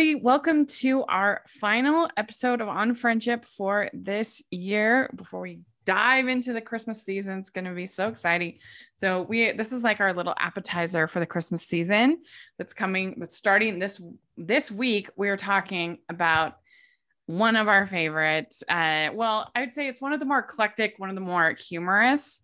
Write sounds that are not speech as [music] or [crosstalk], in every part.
everybody. Welcome to our final episode of On Friendship for this year. Before we dive into the Christmas season, it's going to be so exciting. So we this is like our little appetizer for the Christmas season that's coming that's starting this this week. We're talking about one of our favorites. Uh, well, I would say it's one of the more eclectic, one of the more humorous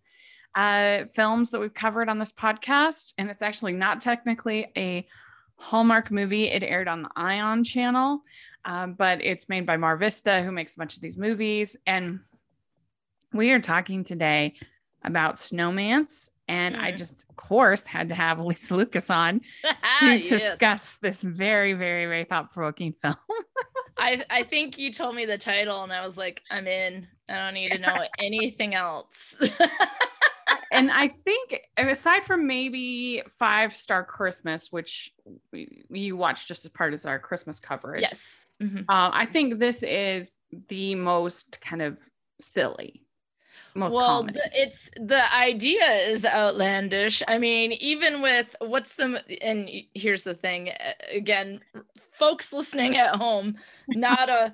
uh, films that we've covered on this podcast, and it's actually not technically a Hallmark movie. It aired on the Ion channel, um, but it's made by Mar Vista, who makes a bunch of these movies. And we are talking today about Snowmance. And mm. I just, of course, had to have Lisa Lucas on [laughs] to yes. discuss this very, very, very thought provoking [laughs] film. I, I think you told me the title, and I was like, I'm in. I don't need to know [laughs] anything else and I think aside from maybe Five Star Christmas, which we, you watch just as part of our Christmas coverage. Yes. Mm-hmm. Uh, I think this is the most kind of silly. Most well, the, it's the idea is outlandish. I mean, even with what's the and here's the thing again, folks listening at home, not a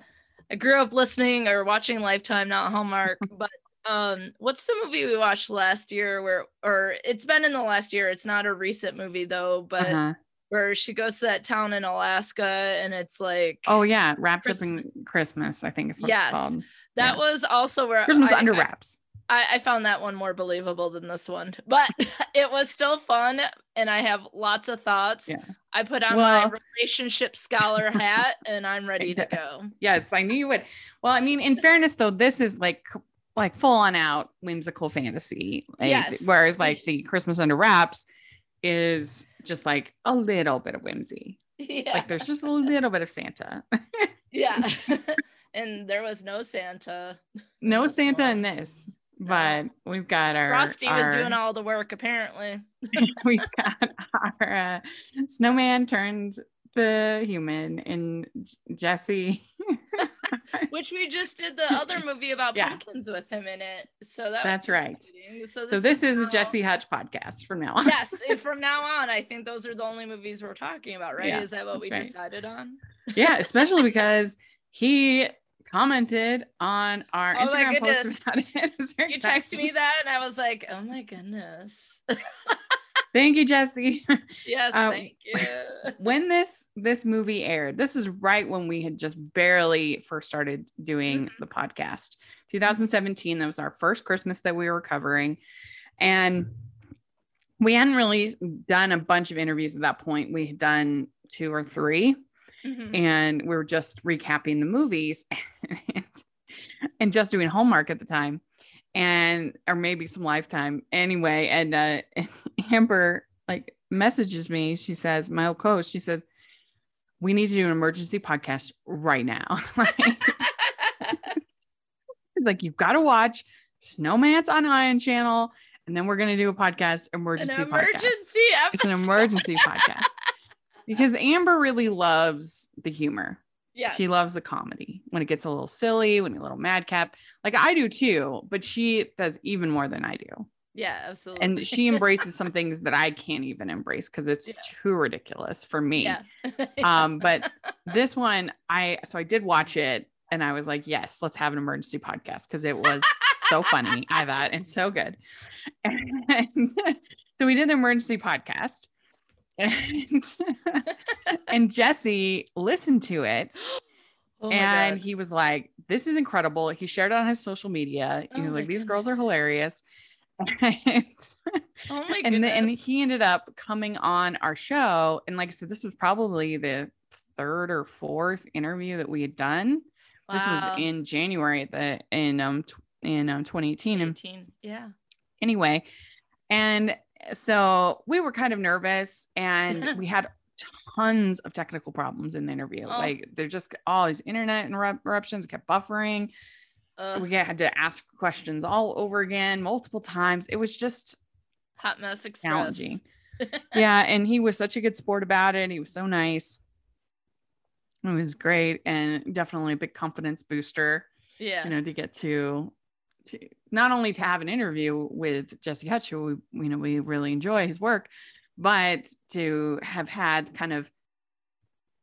I grew up listening or watching Lifetime, not Hallmark, [laughs] but um what's the movie we watched last year where or it's been in the last year it's not a recent movie though but uh-huh. where she goes to that town in alaska and it's like oh yeah wrapped Christmas. up in christmas i think is what yes. it's called Yes. that yeah. was also where christmas I, under wraps I, I found that one more believable than this one [laughs] but [laughs] it was still fun and i have lots of thoughts yeah. i put on well, my relationship scholar hat and i'm ready to go [laughs] yes i knew you would well i mean in fairness though this is like like full on out whimsical fantasy. Like, yes. Whereas like the Christmas under wraps is just like a little bit of whimsy. Yeah. Like there's just a little bit of Santa. yeah. [laughs] and there was no Santa. No Santa in this, but we've got our Frosty our, was doing all the work apparently. [laughs] we've got our uh, snowman turned the human and Jesse [laughs] which we just did the other [laughs] movie about yeah. pumpkins with him in it. So that that's right. So this, so this is, is a Jesse Hutch podcast from now on. yes, eh, [laughs] from now on, I think those are the only movies we're talking about, right? Yeah, is that what we right. decided on? yeah, especially because he commented on our oh Instagram post about it. you texted me that, and I was like, "Oh my goodness." Thank you, Jesse. [laughs] Yes, uh, thank you. [laughs] when this this movie aired, this is right when we had just barely first started doing mm-hmm. the podcast. 2017, that was our first Christmas that we were covering. And we hadn't really done a bunch of interviews at that point. We had done two or 3 mm-hmm. and we were just recapping the movies [laughs] and, and just doing homework at the time and or maybe some lifetime. Anyway and uh [laughs] amber like messages me. She says my old coach she says we need to do an emergency podcast right now. [laughs] [laughs] Like you've got to watch snowmance on ion channel and then we're going to do a podcast emergency an emergency podcast. it's an emergency podcast. Because amber really loves the humor. Yeah. She loves the comedy when it gets a little silly, when a little madcap. Like I do too, but she does even more than I do. Yeah, absolutely. And she embraces some things that I can't even embrace because it's yeah. too ridiculous for me. Yeah. [laughs] um, but this one, I so I did watch it and I was like, yes, let's have an emergency podcast because it was so funny. I thought and so good. [laughs] And so we did the emergency podcast and, [laughs] and Jesse listened to it. [gasps] [gasps] [gasps] Oh and God. he was like, This is incredible. He shared it on his social media. Oh he was like, These girls are hilarious. [laughs] And, oh my and, the, and he ended up coming on our show. And like I said, this was probably the third or fourth interview that we had done. Wow. This was in January the in um in um 2018. 2018. Yeah. Anyway, and so we were kind of nervous and [laughs] we had tons of technical problems in the interview. Oh. Like there's just all these internet interruptions, kept buffering. We had to ask questions all over again multiple times. It was just hot mess express. challenging. [laughs] yeah, and he was such a good sport about it. He was so nice. It was great and definitely a big confidence booster. Yeah. You know, to get to to not only to have an interview with Jesse Hutch, who we, you know we really enjoy his work, but to have had kind of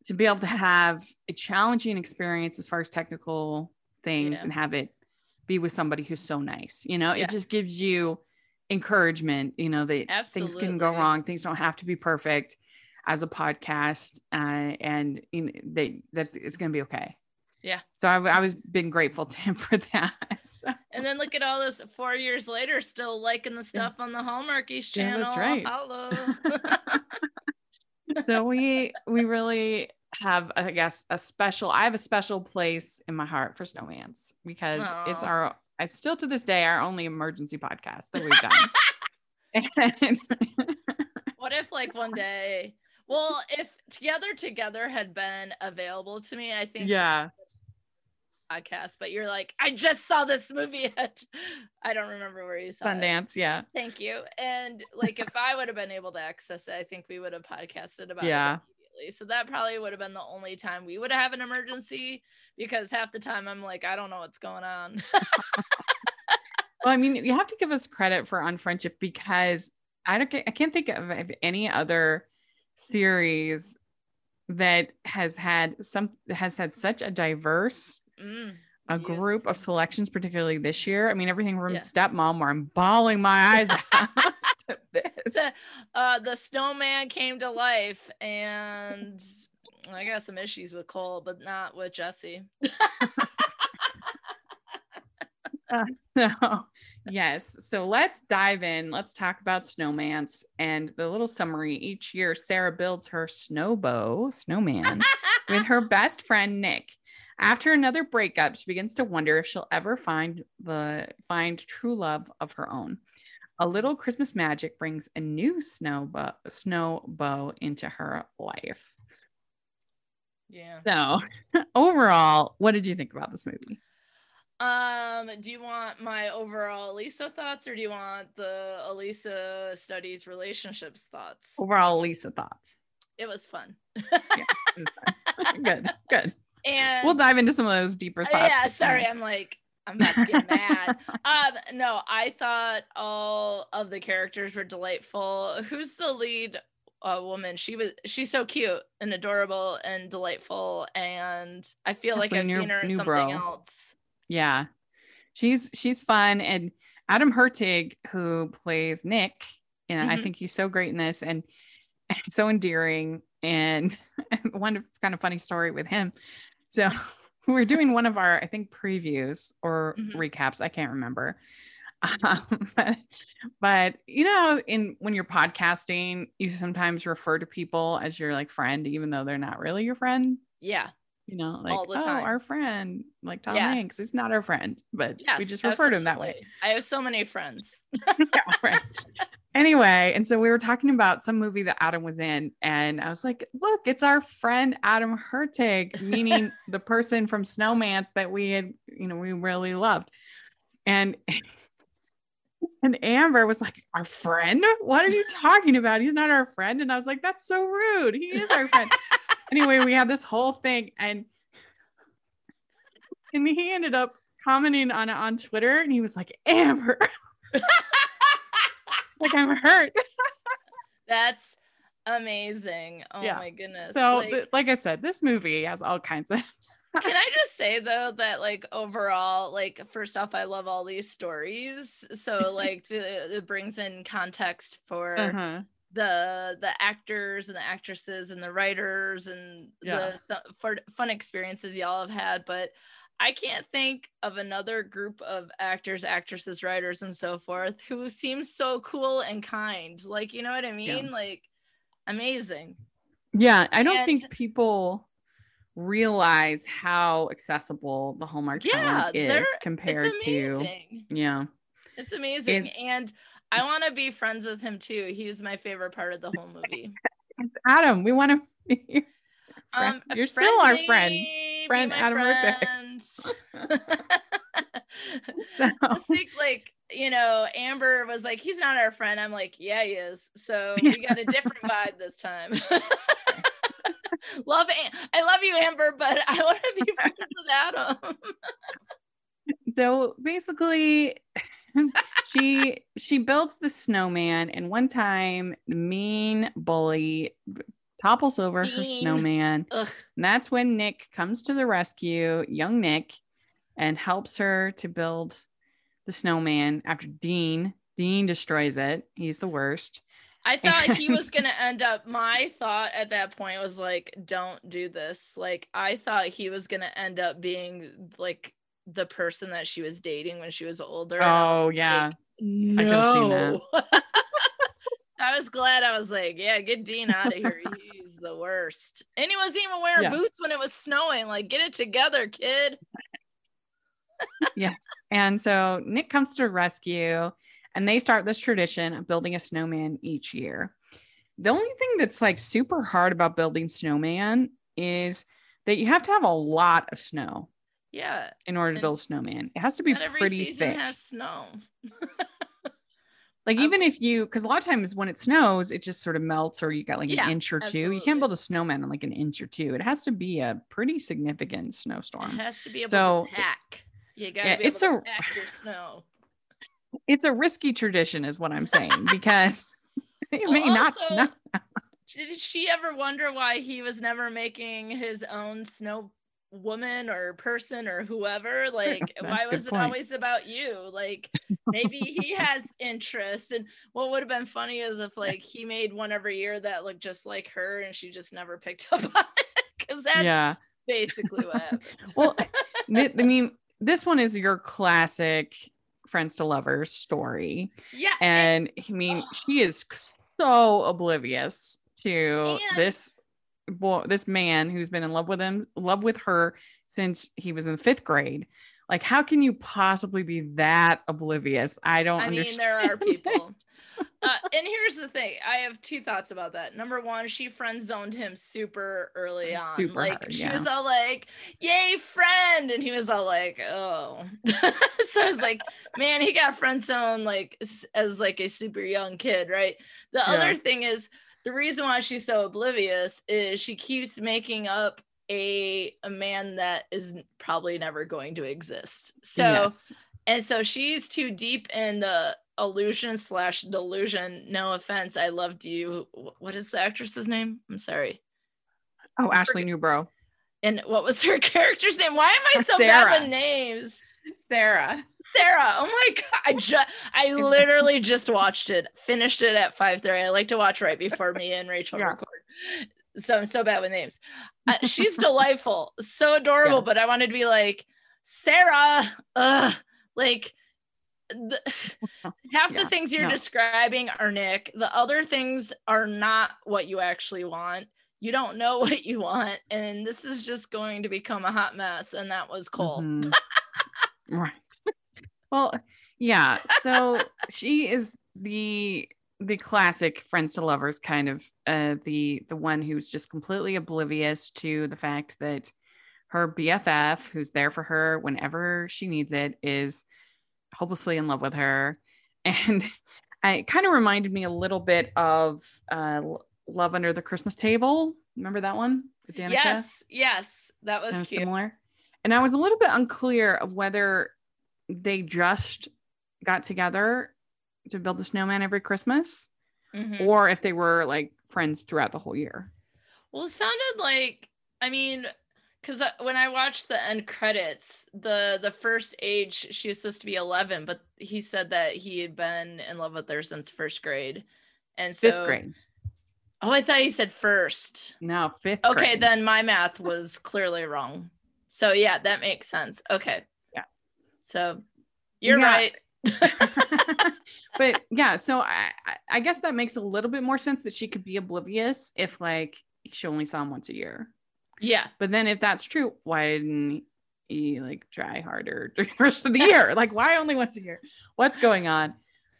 to be able to have a challenging experience as far as technical things Yeah. and have it be with somebody who's so nice. You know, Yeah. it just gives you encouragement, you know, that things can go wrong, things don't have to be perfect as a podcast, uh, and you know, they that's it's gonna be okay. Yeah. So I've I was been grateful [laughs] to him for that. [laughs] So, And then look at all this four years later, still liking the stuff on the Hallmarkies Yeah, channel. that's right. Hello. [laughs] so we we really have i guess a special i have a special place in my heart for snowmance because it's our it's still to this day our only emergency podcast that we've done And- what if like one day well if together together had been available to me i think yeah podcast but you're like i just saw this movie [laughs] at i don't remember where you saw it. Sundance yeah. Thank you. And like if i would have been able to access it i think we would have podcasted about Yeah. it immediately. So that probably would have been the only time we would have an emergency because half the time i'm like i don't know what's going on. [laughs] Well i mean you have to give us credit for on friendship because i don't i can't think of, of any other series that has had some has had such a diverse Mm, a yes. group of selections, particularly this year. I mean, everything from Yeah. stepmom, where I'm bawling my eyes [laughs] out to this. the, uh, the snowman came to life and i got some issues with cole but not with jesse [laughs] So, yes. So let's dive in. Let's talk about snowmance and the little summary. Each year, Sarah builds her snowbow, snowman, with her [laughs] best friend Nick. After another breakup, she begins to wonder if she'll ever find the find true love of her own. A little Christmas magic brings a new snow bow, snow bow into her life. yeah So, [laughs] overall, what did you think about this movie? um do you want my overall elisa thoughts or do you want the elisa studies relationships thoughts Overall, Lisa thoughts. it was fun [laughs] good, good. And We'll dive into some of those deeper Uh, thoughts. yeah sorry i'm like i'm about to get mad [laughs] um no i thought all of the characters were delightful who's the lead uh, woman she was she's so cute and adorable and delightful and i feel like i've New- seen her in something else Yeah. She's she's fun. And Adam Hurtig, who plays Nick, you know, I think he's so great in this and [laughs] so endearing. And [laughs] one kind of funny story with him. So [laughs] we're doing one of our, I think, previews or Mhm. recaps. I can't remember. Um, [laughs] but, but you know, in when you're podcasting, you sometimes refer to people as your like friend, even though they're not really your friend. yeah you know, like All the oh, time. our friend, like Tom Yeah. Hanks, is not our friend, but yes we just refer to him that way. i have so many friends [laughs] Yeah, right. Anyway, and so we were talking about some movie that Adam was in, and I was like, "Look, it's our friend Adam Hurtig, meaning [laughs] the person from Snowmance that we had, you know, we really loved." And and Amber was like, "Our friend? What are you talking about? He's not our friend." And I was like, "That's so rude. He is our friend." [laughs] anyway, we had this whole thing, and and he ended up commenting on it on Twitter, and he was like, "Amber." [laughs] like I'm hurt. that's amazing oh Yeah. my goodness So, Like- th- like I said, this movie has all kinds of. Can I just say though that like overall, like first off, I love all these stories. So like to, it brings in context for Uh-huh. The the actors and the actresses and the writers and Yeah. the fun experiences y'all have had. But I can't think of another group of actors, actresses, writers, and so forth who seem so cool and kind. Like you know what I mean? Like amazing. Yeah, I don't And- think people realize how accessible the Hallmark Yeah, is compared to. Yeah. It's amazing. It's- and I want to be friends with him too. He was my favorite part of the whole movie. It's Adam, we want to. be. Um, You're still our friend. Friend Adam friend. [laughs] [laughs] Just think like, you know, Amber was like, he's not our friend. I'm like, yeah, he is. So [laughs] we got a different vibe this time. love, I love you, Amber, but I want to be friends with Adam. so basically [laughs] she she builds the snowman and one time the mean bully topples over her snowman. Ugh. And that's when Nick comes to the rescue, young Nick, and helps her to build the snowman after Dean. Dean destroys it. He's the worst. I thought he was [laughs] gonna end up. My thought at that point was like, "Don't do this." Like, I thought he was gonna end up being like the person that she was dating when she was older. I oh, was Oh, yeah. like, I could've no. [laughs] I was glad. I was like, "Yeah, get Dean out of here. He's the worst." And he wasn't even wearing Yeah. boots when it was snowing. Like, get it together, kid. [laughs] yes. And so Nick comes to rescue and they start this tradition of building a snowman each year. The only thing that's like super hard about building snowman is that you have to have a lot of snow Yeah, in order to build a snowman. It has to be pretty season thick. has snow. [laughs] like even if you because a lot of times when it snows, it just sort of melts or you got like Yeah, an inch or two. You can't build a snowman in like an inch or two. It has to be a pretty significant It snowstorm. has to be able So, to pack. You gotta yeah, be able it's to a- pack your snow. It's a risky tradition, is what I'm saying, [laughs] because [laughs] it Well, may not also, snow. Did she ever wonder why he was never making his own snow woman or person or whoever? Like, [laughs] why was it point. always about you? Like, maybe he [laughs] has interest. And what would have been funny is if like he made one every year that looked just like her and she just never picked up [laughs] on it. Cause that's yeah. basically what happened. Well, I mean, this one is your classic friends to lovers story. yeah. And I mean, she is so oblivious to And- this boy, this man who's been in love with him, love with her since he was in fifth grade. Like, how can you possibly be that oblivious? I don't I mean, there are [laughs] people. Uh, and here's the thing: I have two thoughts about that. Number one, she friend zoned him super early on. Super like hard, she yeah. was all like, "Yay, friend!" and he was all like, "Oh." [laughs] so I was like, "Man, he got friend zoned like as like a super young kid, right?" The Yeah. other thing is the reason why she's so oblivious is she keeps making up a a man that is probably never going to exist. So. Yes. And so she's too deep in the illusion slash delusion. No offense, I loved you. What is the actress's name? I'm sorry. Oh, Ashley Newbrough. And what was her [laughs] character's name? Why am I so Sarah. bad with names? Sarah. Sarah. Oh my [laughs] god! I just, I [laughs] literally just watched it. Finished it at 5:30. I like to watch right before me and Rachel Yeah. record. So I'm so bad with names. Uh, [laughs] she's delightful, so adorable. Yeah. But I wanted to be like Sarah. Ugh, like the, half Yeah, the things you're no. describing are Nick. The other things are not what you actually want. You don't know what you want, and this is just going to become a hot mess. And that was Cole. Mhm. Right. Well, yeah. So [laughs] she is the the classic friends to lovers kind of uh the the one who's just completely oblivious to the fact that her BFF who's there for her whenever she needs it is hopelessly in love with her [laughs] and I- it kind of reminded me a little bit of uh Love Under the Christmas Table. Remember that one? Yes, yes, that was of cute. similar. And I was a little bit unclear of whether they just got together to build the snowman every Christmas Mhm. or if they were like friends throughout the whole year. Well, it sounded like I mean, because when I watched the end credits, the the first age she was supposed to be eleven, but he said that he had been in love with her since first grade, and so Fifth grade. Oh, I thought you said first. No, fifth Okay, grade. then my math was clearly wrong. So yeah, that makes sense. Okay. Yeah. So you're Yeah. right. [laughs] [laughs] but yeah, so I, I- guess that makes a little bit more sense that she could be oblivious if like she only saw him once a year. Yeah. But then if that's true, why didn't he like try harder [laughs] during the rest of the year? like why only once a year? What's going on?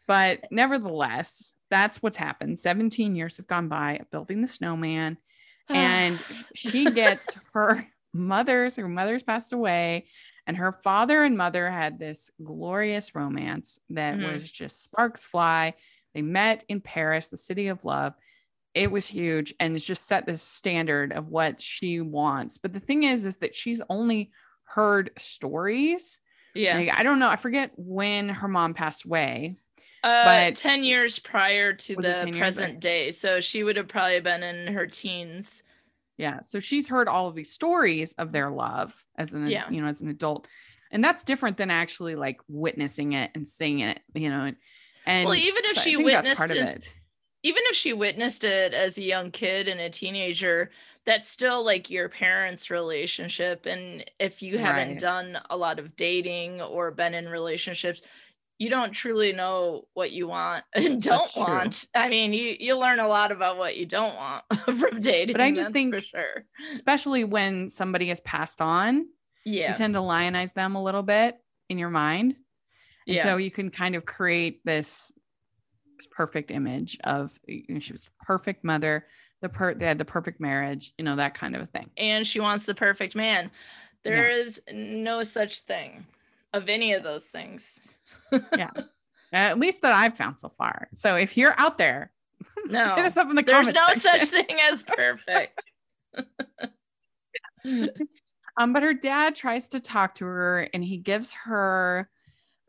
But nevertheless, that's what's happened. 17 years have gone by building the snowman. [sighs] And she gets her mother's, her mother's passed away, and her father and mother had this glorious romance that Mhm. was just sparks fly. They met in Paris, the city of love. It was huge and it's just set this standard of what she wants. But the thing is, is that she's only heard stories. yeah. Like, I don't know. I forget when her mom passed away, Uh, But- 10 years prior to Was it 10 the present day. So she would have probably been in her teens. Yeah. So she's heard all of these stories of their love as an Yeah. you know as an adult. And that's different than actually like witnessing it and seeing it, you know. And well, even if so she witnessed part of it, even if she witnessed it as a young kid and a teenager, that's still like your parents' relationship. And if you haven't Right. done a lot of dating or been in relationships, you don't truly know what you want [laughs] and don't That's true. want. I mean, you you learn a lot about what you don't want [laughs] from dating. But I just think- for sure. especially when somebody has passed on, Yeah. you tend to lionize them a little bit in your mind. And Yeah. so you can kind of create this, this perfect image of you know, she was the perfect mother, the per they had the perfect marriage, you know, that kind of a thing. and she wants the perfect man. There is no such thing of any of those things. Yeah. [laughs] At least that I've found so far. So if you're out there, [laughs] No. hit us up in the There's no section. such thing as perfect. [laughs] Um, but her dad tries to talk to her and he gives her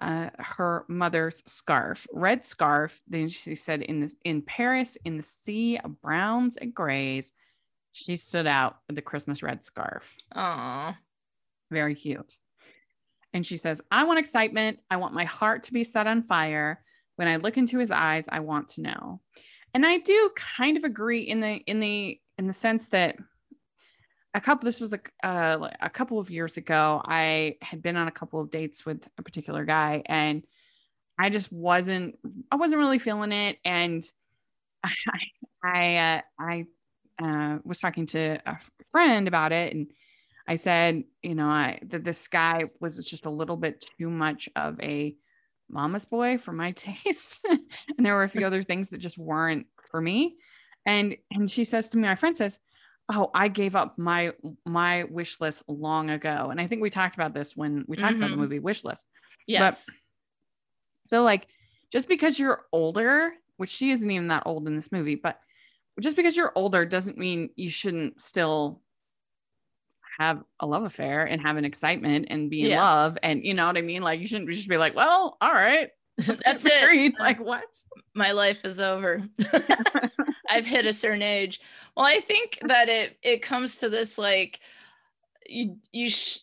uh, her mother's scarf, red scarf. Then she said, in the in Paris, in the sea of browns and grays, she stood out with the Christmas red scarf. Aw. Very cute. And she says, I want excitement. I want my heart to be set on fire. When I look into his eyes, I want to know. And I do kind of agree in the in the in the sense that a couple this was a uh, a couple of years ago i had been on a couple of dates with a particular guy and i just wasn't i wasn't really feeling it and [laughs] i i uh, i uh, was talking to a friend about it and i said you know i that this guy was just a little bit too much of a mama's boy for my [laughs] taste [laughs] and there were a few other things that just weren't for me and and she says to me my friend says oh i gave up my my wish list long ago and i think we talked about this when we talked about the Mhm. movie wish list Yes. so like just because you're older which she isn't even that old in this movie but just because you're older doesn't mean you shouldn't still have a love affair and have an excitement and be in Yeah. love and you know what i mean like you shouldn't just be like well all right [laughs] That's it. married. Uh, like what My life is over. [laughs] [laughs] I've hit a certain age. Well, I think that it it comes to this like you you sh-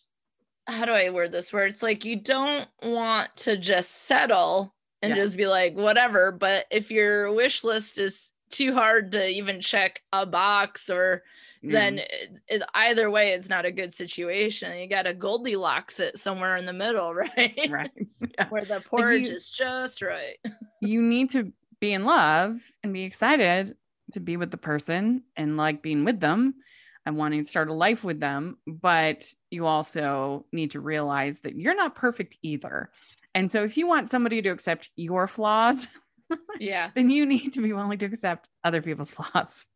how do I word this where it's like you don't want to just settle and Yeah. just be like whatever, but if your wish list is too hard to even check a box or then it, it, either way it's not a good situation. You got to Goldilocks it somewhere in the middle, [laughs] right? Mm, right [laughs] Yeah. Where the porridge you- is just right. [laughs] you need to be in love and be excited to be with the person and like being with them and wanting to start a life with them. But you also need to realize that you're not perfect either. And so if you want somebody to accept your flaws, Yeah. then you need to be willing to accept other people's flaws.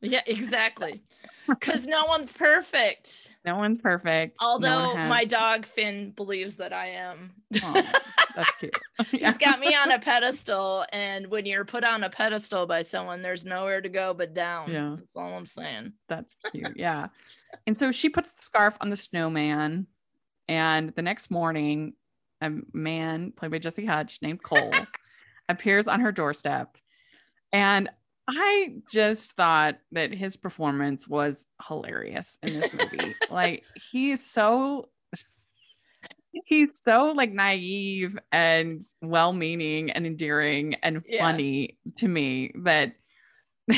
Yeah, [laughs] exactly. [laughs] Because no one's perfect. No one's perfect. No one Although my dog Finn believes that I am. Aw, that's cute. Yeah. [laughs] He's got me on a pedestal, and when you're put on a pedestal by someone, there's nowhere to go but down. Yeah. That's all I'm saying. That's cute. Yeah. And so she puts the scarf on the snowman. And the next morning, a man played by Jesse Hutch named Cole appears on her doorstep. And I just thought that his performance was hilarious in this movie. [laughs] like he's so he's so like naive and well-meaning and endearing and Yeah. funny to me that [laughs]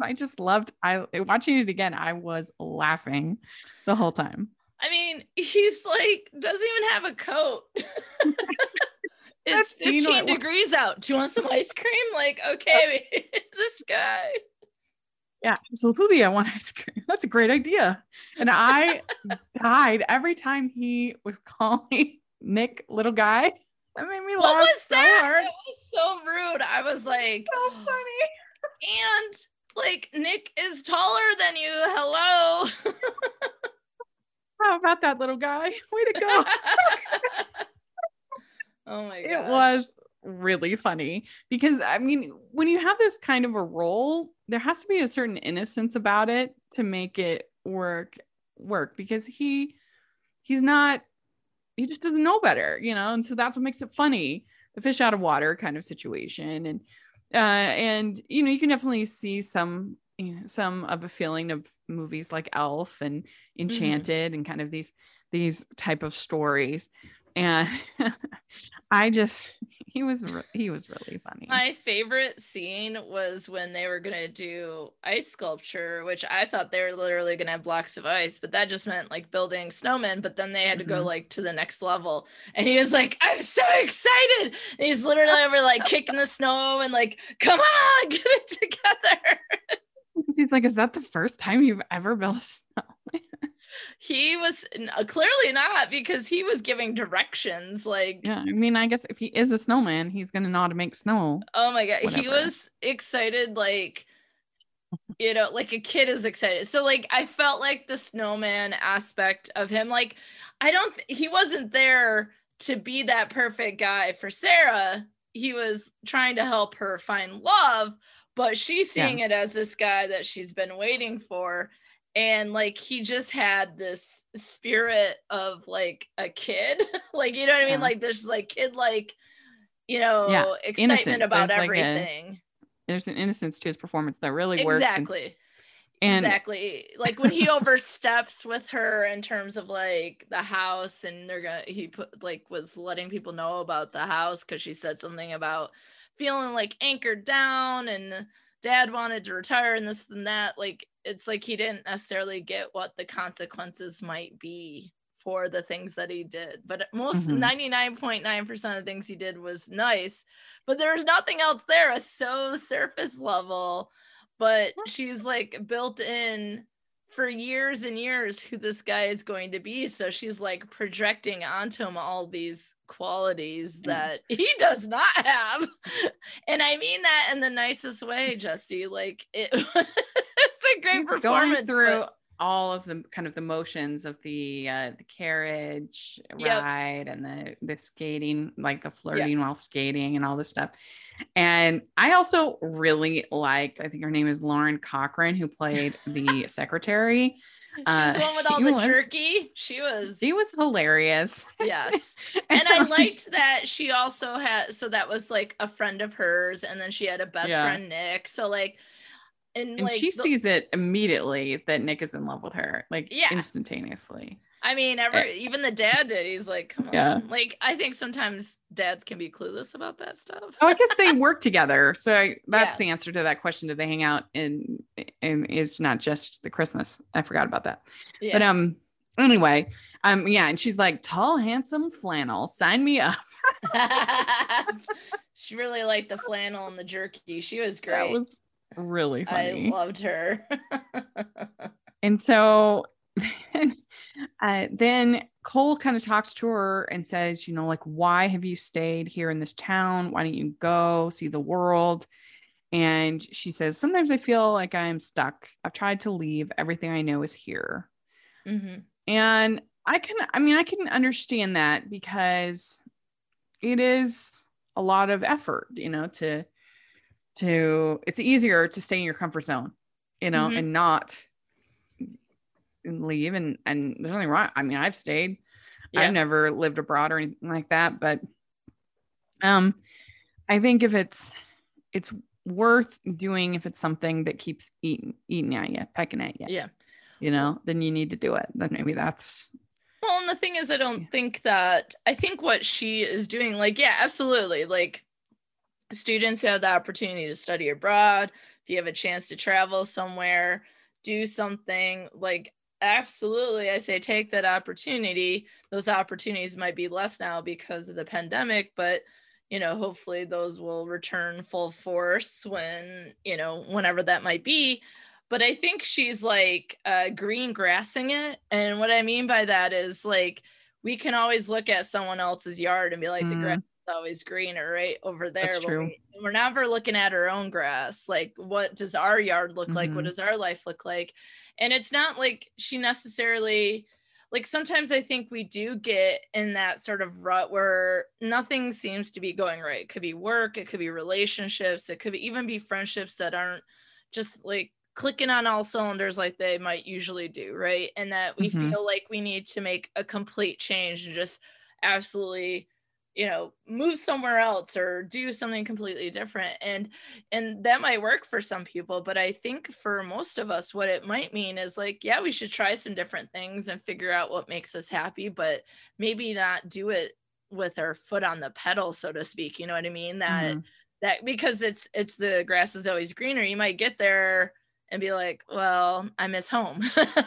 I just loved I watching it again I was laughing the whole time. I mean, he's like doesn't even have a coat. [laughs] it's I've seen 15 what- degrees out. Do you want some ice cream? Like, okay, [laughs] this guy. Yeah, absolutely. I want ice cream. That's a great idea. And I [laughs] died every time he was calling Nick little guy. That made me What laugh was so that? hard. It was so rude. I was like, So funny. and like Nick is taller than you. Hello. How about that little guy? Way to go. [laughs] oh my god. it was really funny because I mean, when you have this kind of a role, there has to be a certain innocence about it to make it work work because he he's not he just doesn't know better, you know, and so that's what makes it funny, the fish out of water kind of situation, and uh, and you know, you can definitely see some you know, some of a feeling of movies like Elf and mm-hmm. Enchanted mm-hmm. and kind of these these type of stories and [laughs] I just he was re- he was really funny. My favorite scene was when they were gonna do ice sculpture, which I thought they were literally gonna have blocks of ice, but that just meant like building snowmen. But then they had to mm-hmm. go like to the next level, and he was like, "I'm so excited!" And he's literally over like kicking the snow and like, "Come on, [laughs] get it together." [laughs] She's like, "Is that the first time you've ever built a snowman?" He was uh, clearly not because he was giving directions like yeah i mean i guess if he is a snowman he's gonna know how to make snow oh my god whatever. he was excited like you know like a kid is excited so like i felt like the snowman aspect of him like i don't he wasn't there to be that perfect guy for sarah he was trying to help her find love but she's seeing yeah. it as this guy that she's been waiting for and like he just had this spirit of like a kid [laughs] like you know what i mean yeah. like there's like kid like you know yeah. excitement innocence. about there's everything like a, there's an innocence to his performance that really works exactly and, and exactly like when he [laughs] oversteps with her in terms of like the house and they're gonna he put like was letting people know about the house because she said something about feeling like anchored down and dad wanted to retire and this and that like it's like he didn't necessarily get what the consequences might be for the things that he did but most mm-hmm. 99.9% of things he did was nice but there's nothing else there it's so surface level but she's like built in for years and years who this guy is going to be. So she's like projecting onto him all these qualities mm. that [laughs] he does not have. And i mean that in the nicest way jesse. Like it, [laughs] it's a great performance going through but... all of the kind of the motions of the uh the carriage yep. ride and the the skating like the flirting yep. while skating and all this stuff and i also really liked i think her name is lauren cochran who played [laughs] the secretary She's uh, the one with all the was, jerky. She was she was hilarious. [laughs] Yes. [laughs] and I liked that she also had so that was like a friend of hers, and then she had a best yeah. friend, Nick. So like and, and like, she the, sees it immediately that Nick is in love with her, like yeah. instantaneously. I mean, ever eh. even the dad did. He's like, come on. Yeah. Like, I think sometimes dads can be clueless about that stuff. oh, I guess they work together. So I, [laughs] that's yeah. the answer to that question. Do they hang out in and it's not just the Christmas? I forgot about that. Yeah. But um anyway, um yeah, and she's like, tall, handsome flannel, sign me up. [laughs] she really liked the flannel and the jerky. She was great. That was really funny. I loved her. [laughs] and so uh, then Cole kind of talks to her and says, you know, like, why have you stayed here in this town? Why don't you go see the world? And she says, sometimes I feel like I'm stuck. I've tried to leave. Everything I know is here. Mm-hmm. And I can, I mean, I can understand that because it is a lot of effort, you know, to, to, it's easier to stay in your comfort zone, you know, mm-hmm. and not leave and and there's nothing wrong i mean i've stayed yeah. i've never lived abroad or anything like that but um i think if it's it's worth doing if it's something that keeps eating eating at you pecking at you yeah you know then you need to do it then maybe that's well and the thing is i don't yeah. think that i think what she is doing like yeah absolutely like students who have the opportunity to study abroad if you have a chance to travel somewhere do something like absolutely i say take that opportunity those opportunities might be less now because of the pandemic but you know hopefully those will return full force when you know whenever that might be but i think she's like uh, green grassing it and what i mean by that is like we can always look at someone else's yard and be like mm. the grass always greener right over there That's true. We, are never looking at our own grass like what does our yard look mm-hmm. like what mm-hmm. does our life look like and it's not like she necessarily like sometimes I think we do get in that sort of rut where nothing seems to be going right. It could be work, it could be relationships, it could be, even be friendships that aren't just like clicking on all cylinders like they might usually do, right? And that we mm-hmm. feel like we need to make a complete change and just absolutely you know move somewhere else or do something completely different. And and that might work for some people but i think for most of us what it might mean is like yeah we should try some different things and figure out what makes us happy but maybe not do it with our foot on the pedal so to speak. You know what i mean? That mm-hmm. that because it's it's the grass is always greener you might get there and be like well i miss home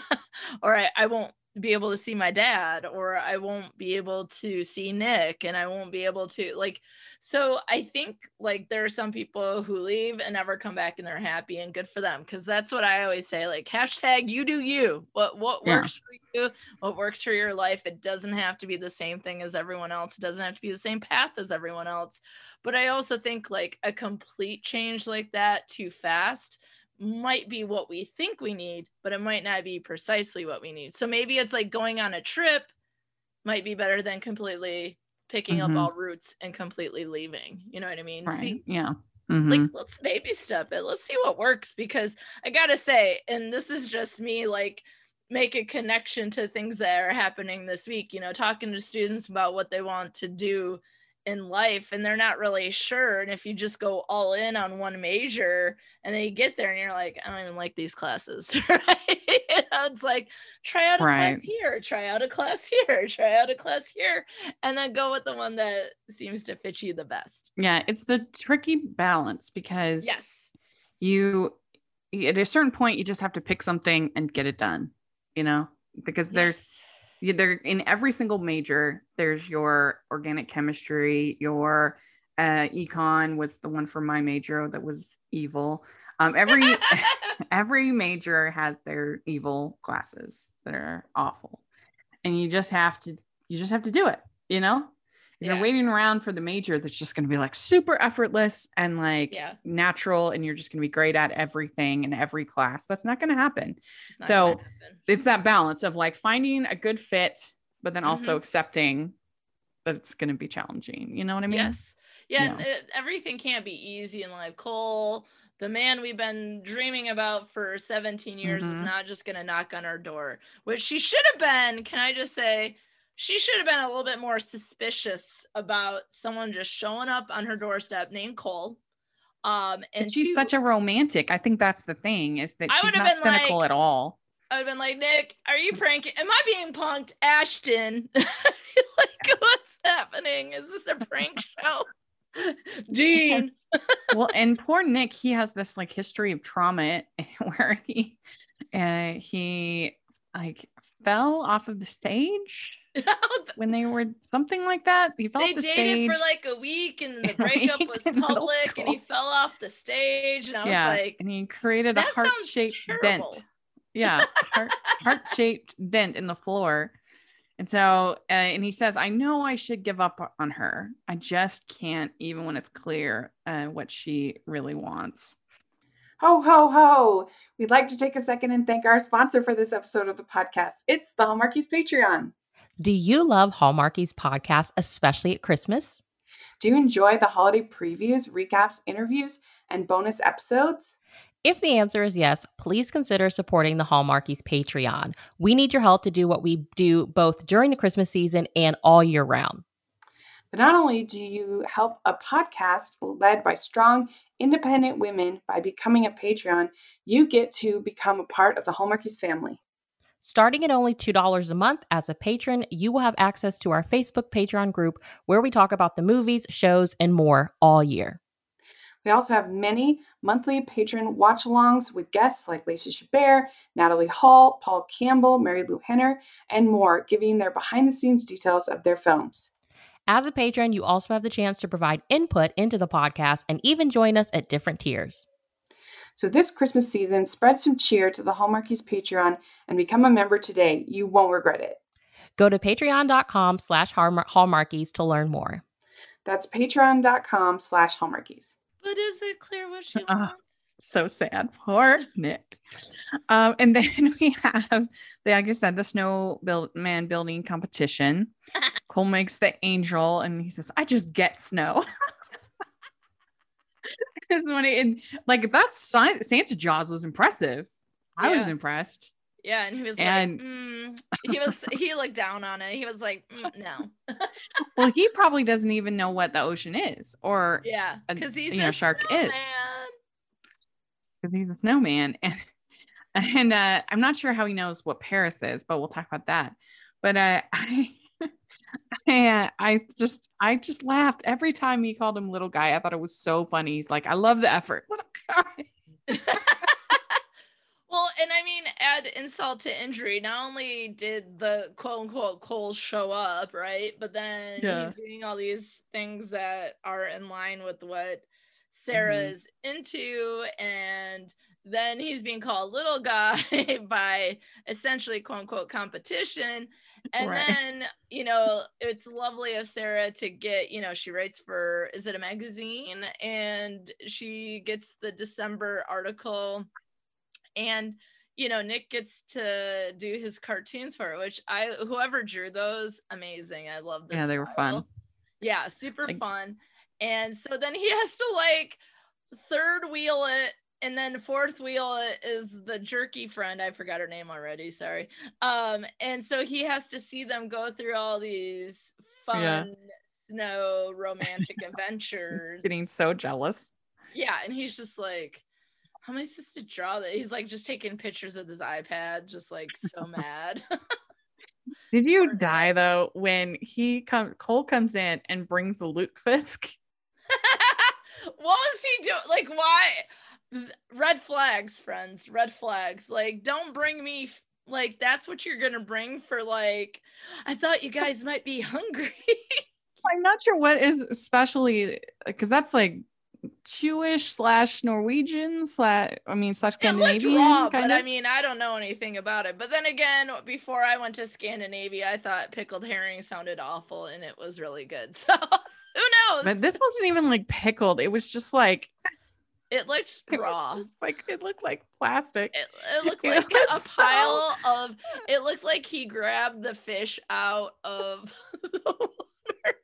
[laughs] or I, I won't be able to see my dad or I won't be able to see Nick and I won't be able to like so I think like there are some people who leave and never come back and they're happy and good for them because that's what I always say like hashtag you do you what what yeah. works for you what works for your life it doesn't have to be the same thing as everyone else it doesn't have to be the same path as everyone else but I also think like a complete change like that too fast might be what we think we need, but it might not be precisely what we need. So maybe it's like going on a trip might be better than completely picking mm-hmm. up all roots and completely leaving. You know what I mean? Right. See, yeah. Mm-hmm. Like let's baby step it. Let's see what works because I gotta say, and this is just me like make a connection to things that are happening this week, you know, talking to students about what they want to do in life and they're not really sure. And if you just go all in on one major and they get there and you're like, I don't even like these classes, [laughs] right? you [laughs] know, it's like try out a right. class here, try out a class [laughs] here, try out a class here, and then go with the one that seems to fit you the best. Yeah, it's the tricky balance because yes, you at a certain point you just have to pick something and get it done, you know, because yes. there's there in every single major there's your organic chemistry your uh, econ was the one for my major that was evil. Um, every [laughs] [laughs] every major has their evil classes that are awful. And you just have to you just have to do it you know yeah. you're waiting around for the major that's just going to be like super effortless and like yeah. natural and you're just going to be great at everything in every class that's not going to happen so happen. it's that balance of like finding a good fit but then also mm-hmm. accepting that it's going to be challenging you know what i mean yes yeah, yeah. It, everything can't be easy in life cole the man we've been dreaming about for 17 years mm-hmm. is not just going to knock on our door which she should have been can i just say she should have been a little bit more suspicious about someone just showing up on her doorstep named Cole. Um, and but she's such a romantic. I think that's the thing is that she's not cynical like, at all. I would have been like, Nick, are you pranking? Am I being punked? Ashton, [laughs] like, what's happening? Is this a prank show? [laughs] Dean. [laughs] well, and poor Nick, he has this like history of trauma where he, uh, he like fell off of the stage [laughs] when they were something like that. He fell they off the dated stage for like a week, and the [laughs] breakup was public, and he fell off the stage. And I yeah, was like, and he created a heart shaped dent. Yeah, heart heart shaped dent in the floor. And so, uh, and he says, I know I should give up on her. I just can't, even when it's clear uh, what she really wants. Ho, ho, ho. We'd like to take a second and thank our sponsor for this episode of the podcast. It's the Hallmarkies Patreon. Do you love Hallmarkies podcast, especially at Christmas? Do you enjoy the holiday previews, recaps, interviews, and bonus episodes? If the answer is yes, please consider supporting the Hallmarkies Patreon. We need your help to do what we do both during the Christmas season and all year round. But not only do you help a podcast led by strong, independent women by becoming a Patreon, you get to become a part of the Hallmarkies family. Starting at only $2 a month as a patron, you will have access to our Facebook Patreon group where we talk about the movies, shows, and more all year. We also have many monthly patron watch alongs with guests like Lacey Chabert, Natalie Hall, Paul Campbell, Marilu Henner, and more, giving their behind the scenes details of their films. As a patron, you also have the chance to provide input into the podcast and even join us at different tiers. So this Christmas season, spread some cheer to the Hallmarkies Patreon and become a member today. You won't regret it. Go to patreon.com slash hallmarkies to learn more. That's patreon.com slash hallmarkies. But is it clear what she wants? Uh, so sad. Poor Nick. Um, and [laughs] then we have, like I said, the snow build man building competition. [laughs] Cole makes the angel and he says, I just get snow. [laughs] Because when it, like that Santa Jaws was impressive. I yeah. was impressed. Yeah, and he was And- like, mm. he was he looked down on it. He was like, mm, no. [laughs] well, he probably doesn't even know what the ocean is or Yeah, because he's you know, a shark is. because he's a snowman and [laughs] and uh, i'm not sure how he knows what paris is but we'll talk about that but uh, [laughs] i [laughs] Uh, I just i just laughed every time he called him little guy i thought it was so funny he's like i love the effort [laughs] little guy [laughs] well, and I mean, add insult to injury. Not only did the quote unquote Coles show up, right? But then Yeah. he's doing all these things that are in line with what Sarah Mhm. into. And then he's being called little guy by essentially quote unquote competition. And Right. then, you know, it's lovely of Sarah to get, you know, she writes for, is it a magazine? And she gets the December article and you know nick gets to do his cartoons for it which i whoever drew those amazing i love this Yeah, they were fun. yeah super Like- fun and so then he has to like third wheel it and then fourth wheel is the jerky friend i forgot her name already sorry um and so he has to see them go through all these fun Yeah. snow romantic [laughs] adventures getting so jealous yeah, and he's just like, how am I supposed to draw that? He's like just taking pictures of his iPad, just like so [laughs] mad. did you die though when he come cole comes in and brings the lutefisk [laughs] what was he doing? Like, why? Red flags, friends. Red flags. Like, don't bring me. Like, that's what you're gonna bring for like. I thought you guys might be hungry. [laughs] i'm not sure what is especially because that's like jewish slash norwegian slash i mean slash scandinavian raw, but of I mean, I don't know anything about it. But then again, before I went to Scandinavia, I thought pickled herring sounded awful, and it was really good. [laughs] So who knows? But this wasn't even like pickled. It was just like it looked it raw. just like it looked like plastic. It, it looked It like a so- pile of. It looked like he grabbed the fish out of. [laughs] the water.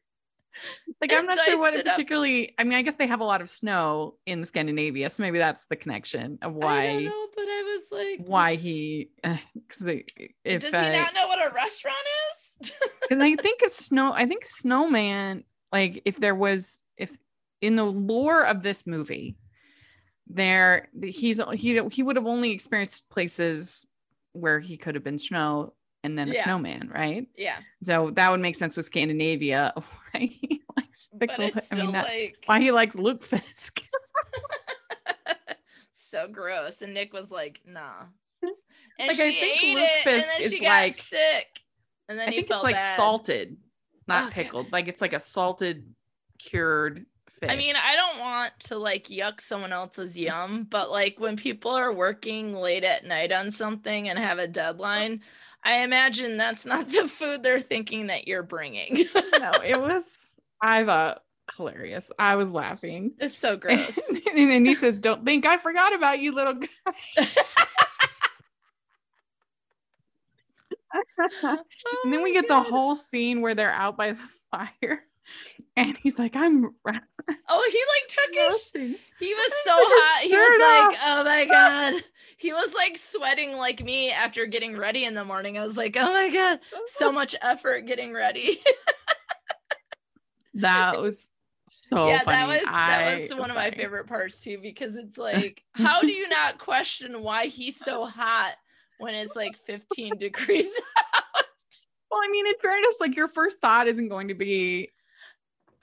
Like I'm not sure what it it up. particularly. I mean, I guess they have a lot of snow in Scandinavia, so maybe that's the connection of I don't why know, but I was like, why he because if Does uh, he not know what a restaurant is? [laughs] because I think a snow I think snowman like if there was if in the lore of this movie there he's he he would have only experienced places where he could have been snow and then a Yeah. snowman right yeah, so that would make sense with Scandinavia [laughs] of why he likes it's I mean that, like why he likes lutefisk [laughs] [laughs] so gross. And Nick was like, "Nah." And Like, she I think ate Luke it, Fisk and then is like- sick, and then I think it's like bad. salted not Okay. pickled like it's like a salted cured fish I mean, I don't want to like yuck someone else's yum, but like when people are working late at night on something and have a deadline, I imagine that's not the food they're thinking that you're bringing. no, it [laughs] was I thought hilarious. I was laughing. it's so [laughs] gross. and then he says, Don't think I forgot about you, little guy. [laughs] and then we get the oh, whole scene where they're out by the fire. [laughs] And he's like, I'm Oh, he like took his he was so hot. He was like, "Oh my [laughs] god." He was like sweating like me after getting ready in the morning. I was like, "Oh my god, [laughs] so much effort getting ready." That was so yeah, funny. that was that I was one of my favorite parts too because it's like, how do you not question why he's so hot when it's like 15 degrees? Out? Well, I mean, in fairness, like your first thought isn't going to be,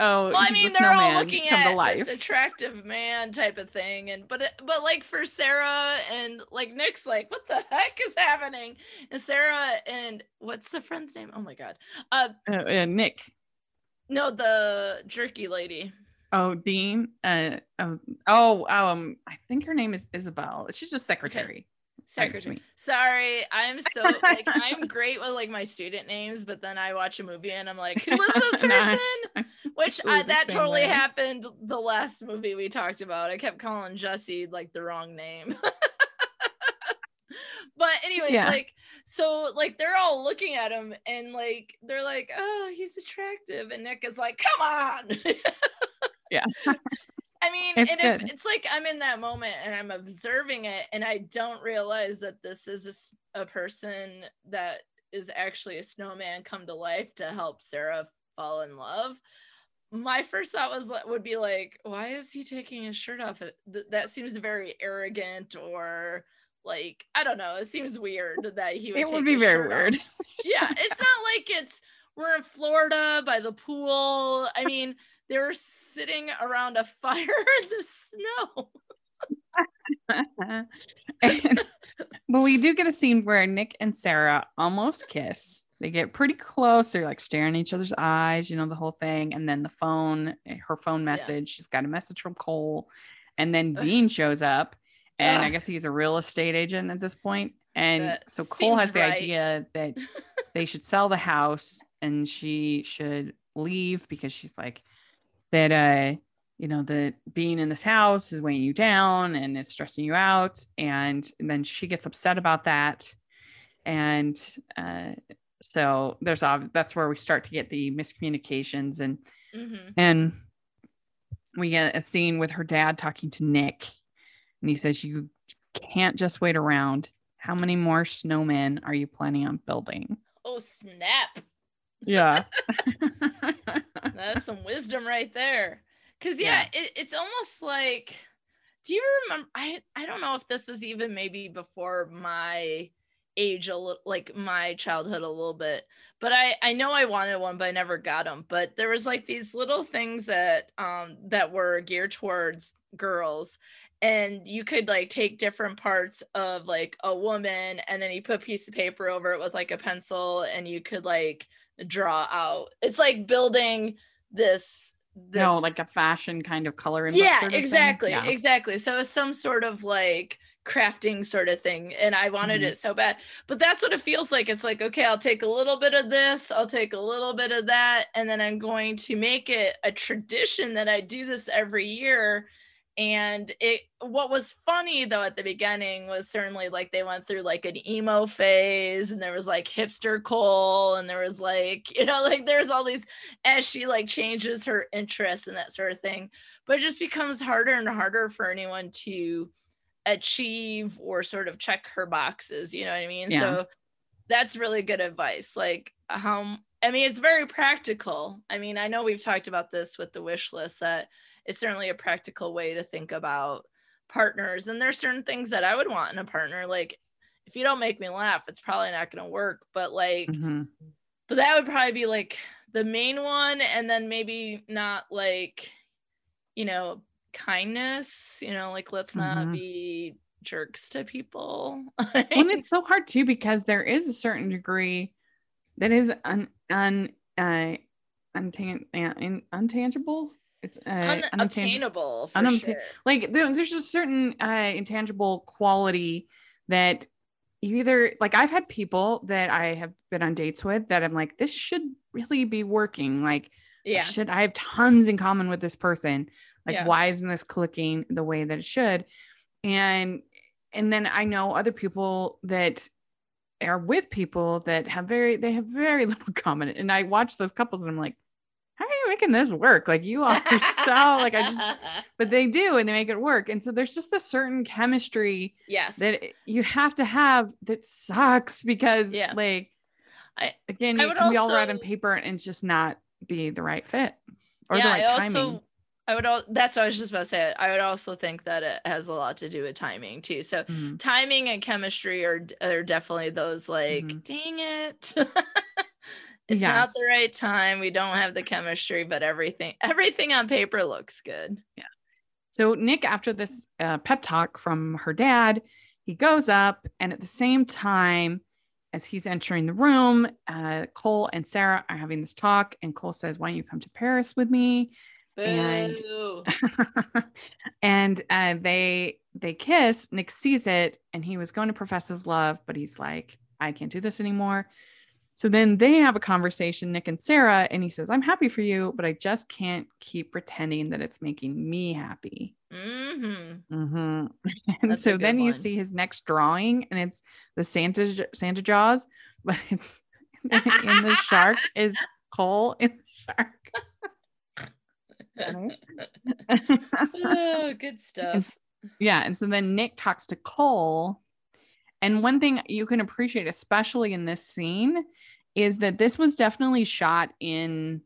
oh, well, I mean, they're all looking at this attractive man type of thing, and but but like for Sarah and like Nick's like, what the heck is happening? And Sarah and what's the friend's name? Oh my god, uh, Uh, uh, Nick. no, the jerky lady. Oh, Dean. Uh, um, oh, um, I think her name is Isabel. She's just secretary. To Secretary. Sorry, I'm so [laughs] like I'm great with like my student names, but then I watch a movie and I'm like, who was this [laughs] person? Which I, uh, that totally way. happened the last movie we talked about. I kept calling Jesse like the wrong name. [laughs] but anyways, Yeah. like so like they're all looking at him and like they're like, oh, he's attractive, and Nick is like, come on. [laughs] Yeah. I mean, It's and good. if it's like I'm in that moment and I'm observing it and I don't realize that this is a person that is actually a snowman come to life to help Sarah fall in love. My first thought was would be like, why is he taking his shirt off? That seems very arrogant or like I don't know. It seems weird that he would. It would be very weird. [laughs] yeah, it's not like it's we're in Florida by the pool. I mean, they were sitting around a fire [laughs] in the snow. [laughs] and, [laughs] but we do get a scene where Nick and Sarah almost kiss. They get pretty close. They're like staring each other's eyes, you know, the whole thing. And then the phone, her phone message, yeah. she's got a message from Cole. And then Dean shows up. And I guess he's a real estate agent at this point. And that so Cole has the right. idea that [laughs] they should sell the house and she should leave because she's like, that uh you know that being in this house is weighing you down and it's stressing you out and, and then she gets upset about that. And uh so there's that's where we start to get the miscommunications and mm-hmm. and we get a scene with her dad talking to nick and he says you can't just wait around. How many more snowmen are you planning on building? Oh snap. Yeah. [laughs] That's some wisdom right there because yeah, yeah. It, it's almost like do you remember i i don't know if this was even maybe before my age a little like my childhood a little bit but i i know i wanted one but i never got them but there was like these little things that um that were geared towards girls and you could like take different parts of like a woman and then you put a piece of paper over it with like a pencil and you could like draw out. It's like building this this no like a fashion kind of color yeah sort of exactly yeah. exactly so it's some sort of like crafting sort of thing and i wanted mm-hmm. it so bad but that's what it feels like it's like okay i'll take a little bit of this i'll take a little bit of that and then i'm going to make it a tradition that i do this every year and it what was funny though at the beginning was certainly like they went through like an emo phase and there was like hipster cole and there was like [laughs] you know like there's all these as she like changes her interests and that sort of thing. But it just becomes harder and harder for anyone to achieve or sort of check her boxes you know what i mean? Yeah. so that's really good advice. Like how i mean it's very practical. I mean i know we've talked about this with the wish list that it's certainly a practical way to think about partners. And there's certain things that i would want in a partner. Like if you don't make me laugh it's probably not going to work but like mm-hmm. but that would probably be like the main one. And then maybe not like you know kindness you know like let's not mm-hmm. be jerks to people. And [laughs] it's so hard too because there is a certain degree that is un, un uh, untan- uh, untangible it's uh, Un- unobtainable sure. like there's a certain uh, intangible quality that you either like i've had people that i have been on dates with that i'm like this should really be working like yeah should i have tons in common with this person like yeah. why isn't this clicking the way that it should and and then i know other people that are with people that have very they have very [laughs] little common and i watch those couples and i'm like how are you making this work? Like you are [laughs] so like I just [laughs] but they do and they make it work. And so there's just a certain chemistry yes that you have to have that sucks because yeah. like I again it can also, be all right on paper and just not be the right fit or yeah, the right I timing. Also, I would all that's what I was just about to say. I would also think that it has a lot to do with timing too. So mm-hmm. timing and chemistry are are definitely those like, mm-hmm. dang it. [laughs] It's yes. not the right time. We don't have the chemistry, but everything everything on paper looks good. Yeah. So Nick, after this uh, pep talk from her dad, he goes up, and at the same time as he's entering the room, uh, Cole and Sarah are having this talk, and Cole says, "Why don't you come to Paris with me?" Boo. And [laughs] and uh, they they kiss. Nick sees it, and he was going to profess his love, but he's like, "I can't do this anymore." So then they have a conversation, Nick and Sarah, and he says, I'm happy for you, but I just can't keep pretending that it's making me happy. Mm-hmm. Mm-hmm. [laughs] And so then one. you see his next drawing, and it's the Santa Santa Jaws, [laughs] but it's in the shark [laughs] is Cole in the shark. oh, good stuff. And, yeah. And so then Nick talks to Cole And one thing you can appreciate, especially in this scene, is that this was definitely shot in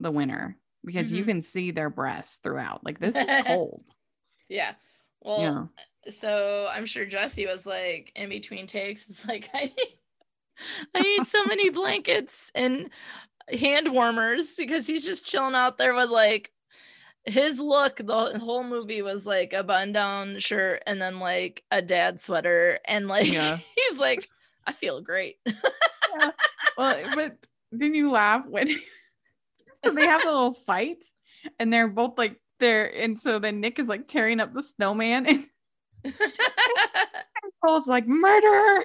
the winter because you Mhm. can see their breasts throughout. Like this is [laughs] cold. Yeah. Well, yeah. so I'm sure Jesse was like in between takes, was like, [laughs] I need, I need so many blankets and hand warmers because he's just chilling out there with like his look. The whole movie was like a button down shirt and then like a dad sweater, and like Yeah. [laughs] he's like, I feel great. Well, eh, but didn't you laugh when [laughs] so they have a little fight and they're both like there and so then Nick is like tearing up the snowman and [laughs] Cole's like murder.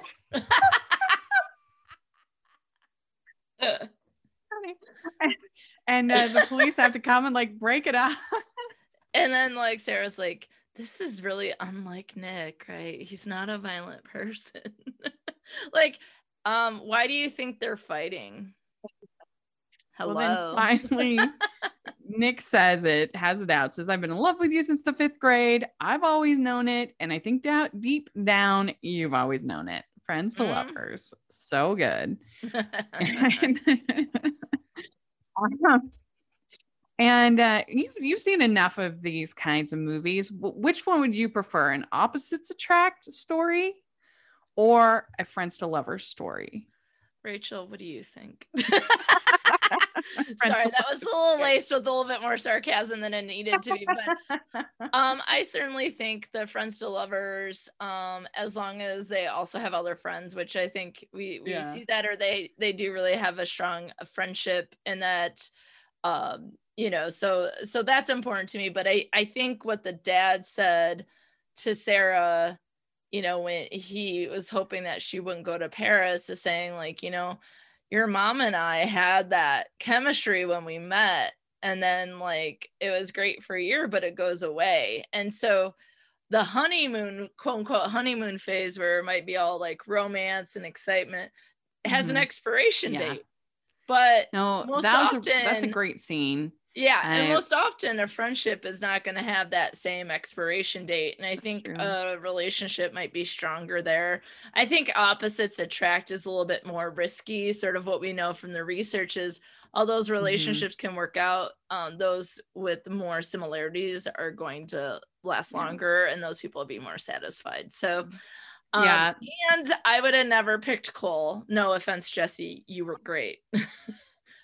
And uh, the police have to come and like break it up. [laughs] and then like Sarah's like, this is really unlike Nick, right? He's not a violent person. [laughs] like, um, why do you think they're fighting? Hello. Well, finally, [laughs] Nick says it, has it out, says, I've been in love with you since the fifth grade. I've always known it. And I think down deep down, you've always known it. Friends to Mm. lovers. So good. and uh, you've, you've seen enough of these kinds of movies. Which one would you prefer? An opposites attract story or a friends to lovers story? Rachel, what do you think? [laughs] Sorry, that was a little laced with a little bit more sarcasm than it needed to be. But [laughs] um, I certainly think the friends to lovers, um, as long as they also have other friends, which I think we we Yeah. see that, or they they do really have a strong friendship, and that, um, you know, so so that's important to me. But I I think what the dad said to Sarah, you know, when he was hoping that she wouldn't go to Paris, is saying like, you know, your mom and I had that chemistry when we met and then like it was great for a year but it goes away and so the honeymoon quote unquote honeymoon phase where it might be all like romance and excitement has an Mhm. expiration Yeah. date but No, that was a, that's a great scene. Yeah and most often a friendship is not going to have that same expiration date and i think true. a relationship might be stronger there i think opposites attract is a little bit more risky sort of what we know from the research is all those Mm-hmm. relationships can work out um, those with more similarities are going to last Yeah. longer and those people will be more satisfied so um, Yeah. and i would have never picked cole no offense jesse you were great [laughs]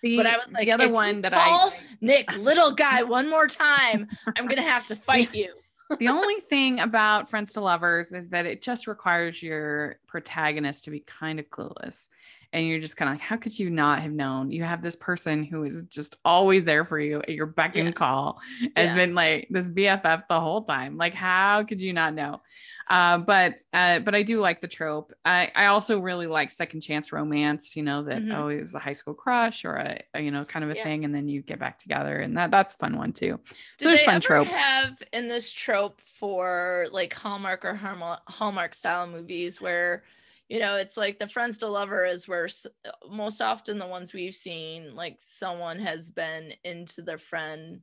The, But I was like, the other one that call I, Nick, little guy, one more time, I'm gonna have to fight you. [laughs] the only thing about Friends to Lovers is that it just requires your protagonist to be kind of clueless. And you're just kind of like, how could you not have known? You have this person who is just always there for you at your beck and Yeah. call, has Yeah. been like this BFF the whole time. Like, how could you not know? Uh, but uh, but I do like the trope. I, I also really like second chance romance, you know, that Mhm. oh, it was a high school crush or a, a, you know, kind of a Yeah. thing, and then you get back together. And that that's a fun one too. So Do there's fun tropes. have in this trope for like Hallmark or Hallmark, Hallmark style movies where you know it's like the friends to lover is where most often the ones we've seen like someone has been into their friend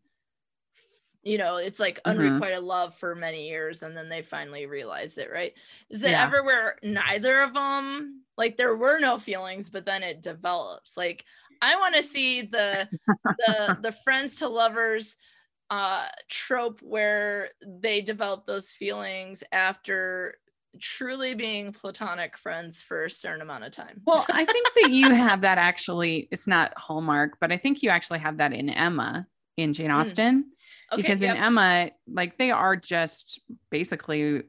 you know it's like Mhm. unrequited love for many years and then they finally realize it right is it Yeah. ever where neither of them like there were no feelings but then it develops like i want to see the the [laughs] the friends to lovers uh trope where they develop those feelings after truly being platonic friends for a certain amount of time Well, I think that you [laughs] have that actually. It's not Hallmark, but I think you actually have that in Emma in Jane Mm. Austen. okay because yep. in Emma, like they are just basically,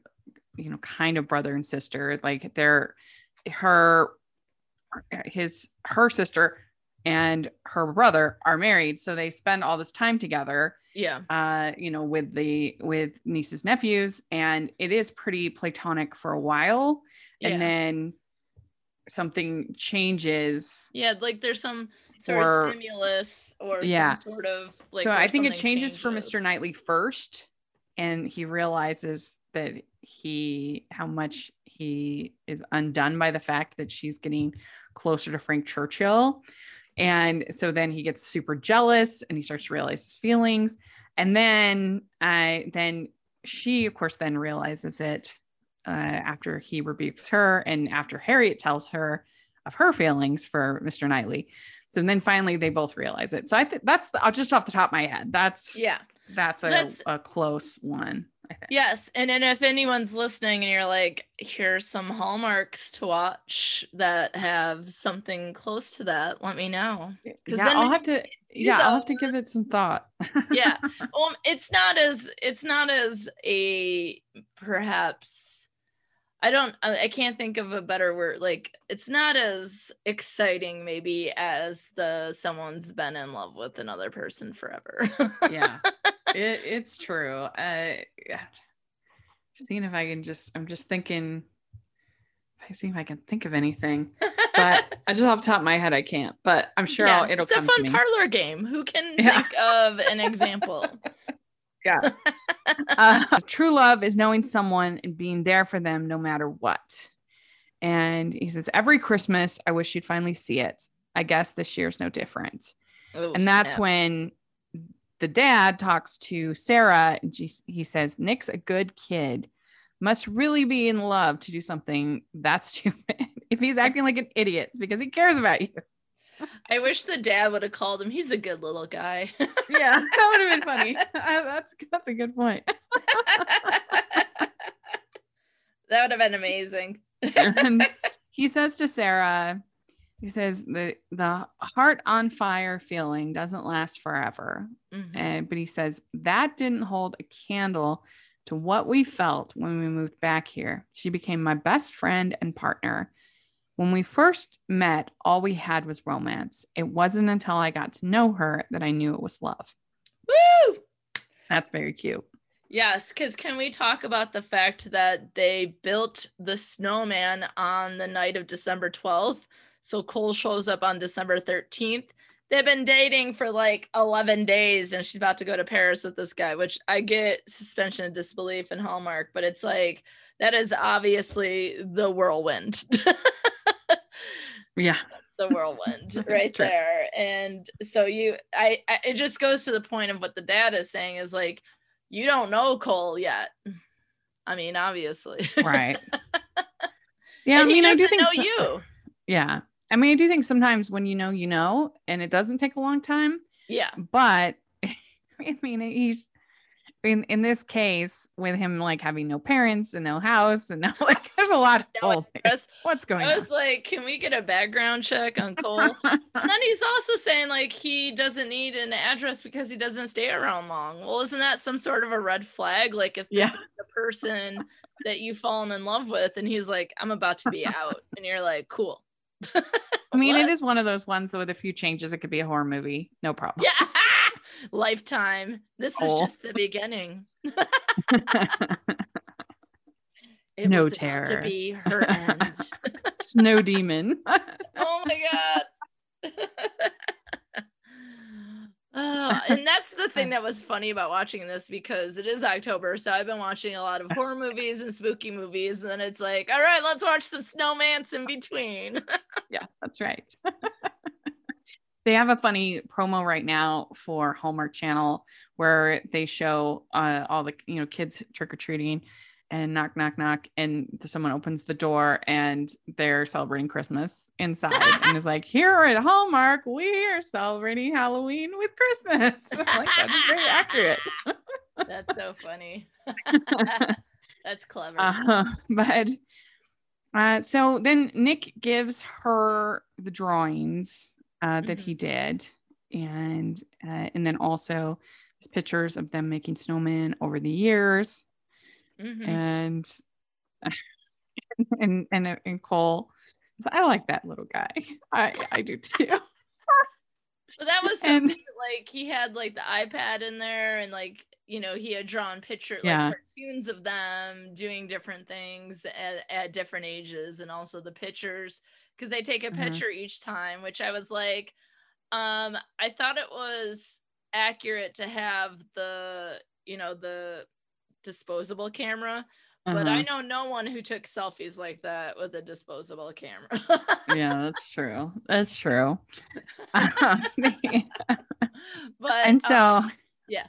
you know, kind of brother and sister. Like they're her, his, her sister and her brother are married. So they spend all this time together, yeah uh, you know, with the, with nieces, nephews. And it is pretty platonic for a while. yeah And then something changes. yeah like there's some sort Or- of stimulus or Yeah. some sort of like so I think it something changes, for. Mr. Knightley first, and he realizes that he how much he is undone by the fact that she's getting closer to Frank Churchill. And so then he gets super jealous and he starts to realize his feelings. And then I then she of course then realizes it uh, after he rebukes her and after Harriet tells her of her feelings for Mr. Knightley. So then finally they both realize it. So I think that's the, just off the top of my head. That's Yeah. that's a, That's- a close one. Yes. And then if anyone's listening and you're like, here's some hallmarks to watch that have something close to that, let me know. 'Cause Yeah, then I'll have to. Yeah, I'll have to give it some thought. yeah [laughs] um it's not as it's not as a perhaps i don't I can't think of a better word like it's not as exciting maybe as the someone's been in love with another person forever yeah, [laughs] it, it's true. Uh, yeah. Seeing if I can just. I'm just thinking. If I see if I can think of anything, but [laughs] I just off the top of my head I can't. But I'm sure Yeah, I'll, it'll it's a fun parlor game who can Yeah. think of an [laughs] example [laughs] uh, true love is knowing someone and being there for them no matter what. And he says, every Christmas, I wish you'd finally see it. I guess this year's no different. Oh, and that's snap. when the dad talks to Sarah. And she, he says, Nick's a good kid, must really be in love to do something that [laughs] stupid. if he's acting like an idiot, it's because he cares about you. i wish the dad would have called him he's a good little guy Yeah, that would have been [laughs] funny. [laughs] Uh, that's that's a good point. that would have been amazing he says to Sarah, he says the the heart on fire feeling doesn't last forever. Mhm. Uh, but he says that didn't hold a candle to what we felt when we moved back here. She became my best friend and partner. When we first met, all we had was romance. It wasn't until I got to know her that I knew it was love. Woo! That's very cute. Yes, because can we talk about the fact that they built the snowman on the night of December 12th? So Cole shows up on December 13th. They've been dating for like 11 days and she's about to go to Paris with this guy, which I get suspension of disbelief in Hallmark, but it's like that is obviously the whirlwind. Yeah. [laughs] the whirlwind [laughs] right true. there and so you I, I it just goes to the point of what the dad is saying is like you don't know cole yet i mean obviously Right. [laughs] Yeah, I And he mean, I do think know so- you Yeah. I mean, I do think sometimes when you know, you know, and it doesn't take a long time, yeah but [laughs] I mean, he's in in this case with him like having no parents and no house and [laughs] no like there's a lot of holes. What's going i on? was like can we get a background check on cole [laughs] and then he's also saying like he doesn't need an address because he doesn't stay around long well isn't that some sort of a red flag like if this Yeah. is the person that you've fallen in love with and he's like i'm about to be out and you're like cool I [laughs] mean, it What? is one of those ones that with a few changes, it could be a horror movie. No problem. Yeah. [laughs] Lifetime. This is just the beginning. [laughs] It No terror. To be her end. Snow demon. oh my god. Oh, and that's the thing [laughs] that was funny about watching this because it is October, so I've been watching a lot of horror movies and spooky movies, and then it's like, all right, let's watch some snowmans in between. [laughs] yeah, that's right. [laughs] they have a funny promo right now for Hallmark Channel where they show uh, all the you know kids trick or treating and knock knock knock and someone opens the door and they're celebrating Christmas inside [laughs] and it's like here at Hallmark we are celebrating Halloween with Christmas. [laughs] Like that is very accurate. [laughs] that's so funny. that's clever. Uh, but uh, so then Nick gives her the drawings uh, that he did, and uh, and then also his pictures of them making snowmen over the years, Mhm. and [laughs] and and and Cole. So I like that little guy. I I do too. [laughs] But that was And- like he had like the iPad in there and like you know he had drawn picture like Yeah. cartoons of them doing different things at, at different ages and also the pictures because they take a Mhm. picture each time which I was like um I thought it was accurate to have the you know the disposable camera but I Uh-huh. know no one who took selfies like that with a disposable camera. yeah, that's true. That's true. Um, [laughs] [laughs] but and so um, yeah.